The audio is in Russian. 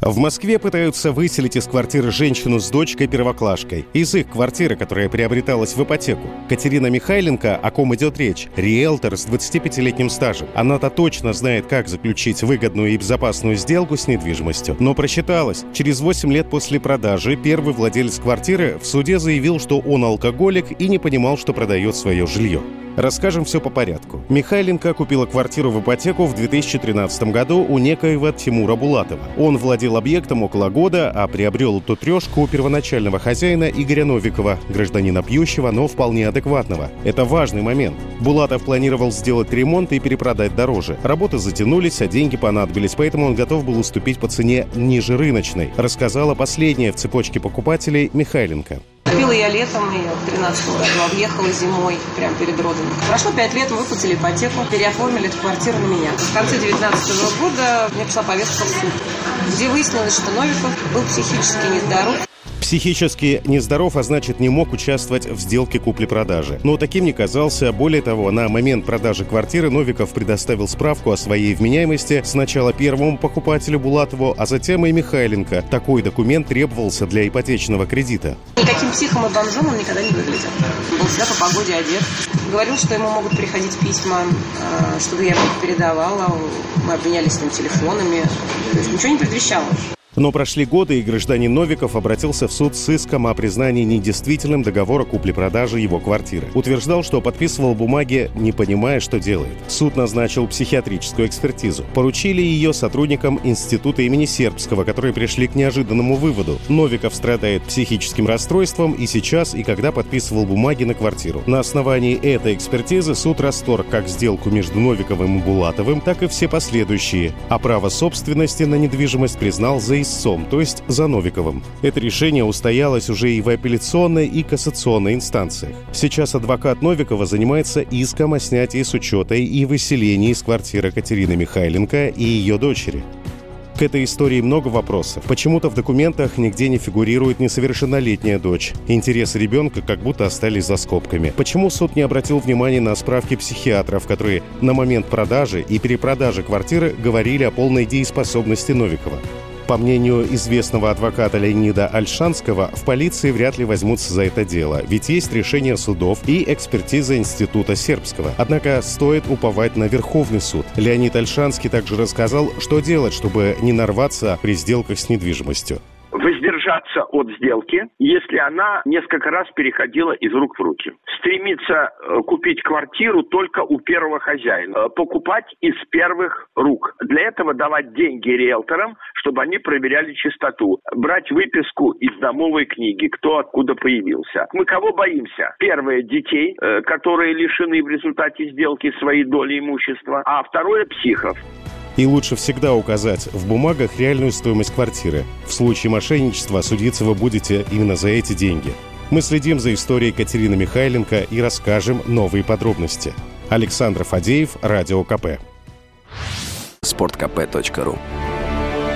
В Москве пытаются выселить из квартиры женщину с дочкой-первоклашкой. Из их квартиры, которая приобреталась в ипотеку. Катерина Михайленко, о ком идет речь, риэлтор с 25-летним стажем. Она-то точно знает, как заключить выгодную и безопасную сделку с недвижимостью. Но просчиталась. Через 8 лет после продажи первый владелец квартиры в суде заявил, что он алкоголик и не понимал, что продает свое жилье. Расскажем все по порядку. Михайленко купила квартиру в ипотеку в 2013 году у некоего Тимура Булатова. Он владел объектом около года, а приобрел эту трешку у первоначального хозяина Игоря Новикова, гражданина пьющего, но вполне адекватного. Это важный момент. Булатов планировал сделать ремонт и перепродать дороже. Работы затянулись, а деньги понадобились, поэтому он готов был уступить по цене ниже рыночной, рассказала последняя в цепочке покупателей Михайленко. Купила я летом, ее в 13 году объехала зимой, прямо перед родом. Прошло 5 лет, мы выплатили ипотеку, переоформили эту квартиру на меня. В конце 19 года мне пришла повестка в суд, где выяснилось, что Новиков был психически нездоров, Психически нездоров, а значит не мог участвовать в сделке купли-продажи. Но таким не казался. Более того, на момент продажи квартиры Новиков предоставил справку о своей вменяемости сначала первому покупателю Булатову, а затем и Михайленко. Такой документ требовался для ипотечного кредита. Никаким психом и бомжом он никогда не выглядел. Был всегда по погоде одет. Говорил, что ему могут приходить письма, э, чтобы я передавала. Мы обменялись с ним телефонами. То есть ничего не предвещало. Но прошли годы, и гражданин Новиков обратился в суд с иском о признании недействительным договора купли-продажи его квартиры. Утверждал, что подписывал бумаги, не понимая, что делает. Суд назначил психиатрическую экспертизу. Поручили ее сотрудникам Института имени Сербского, которые пришли к неожиданному выводу. Новиков страдает психическим расстройством и сейчас, и когда подписывал бумаги на квартиру. На основании этой экспертизы суд расторг как сделку между Новиковым и Булатовым, так и все последующие, а право собственности на недвижимость признал за истцом, то есть за Новиковым. Это решение устоялось уже и в апелляционной и кассационной инстанциях. Сейчас адвокат Новикова занимается иском о снятии с учета и выселении из квартиры Катерины Михайленко и ее дочери. К этой истории много вопросов. Почему-то в документах нигде не фигурирует несовершеннолетняя дочь. Интересы ребенка как будто остались за скобками. Почему суд не обратил внимания на справки психиатров, которые на момент продажи и перепродажи квартиры говорили о полной дееспособности Новикова? По мнению известного адвоката Леонида Альшанского, в полиции вряд ли возьмутся за это дело, ведь есть решение судов и экспертиза Института Сербского. Однако стоит уповать на Верховный суд. Леонид Альшанский также рассказал, что делать, чтобы не нарваться при сделках с недвижимостью воздержаться от сделки, если она несколько раз переходила из рук в руки. Стремиться э, купить квартиру только у первого хозяина. Э, покупать из первых рук. Для этого давать деньги риэлторам, чтобы они проверяли чистоту. Брать выписку из домовой книги, кто откуда появился. Мы кого боимся? Первое – детей, э, которые лишены в результате сделки своей доли имущества. А второе – психов. И лучше всегда указать в бумагах реальную стоимость квартиры. В случае мошенничества судиться вы будете именно за эти деньги. Мы следим за историей Катерины Михайленко и расскажем новые подробности. Александр Фадеев, Радио КП. Спорткп.ру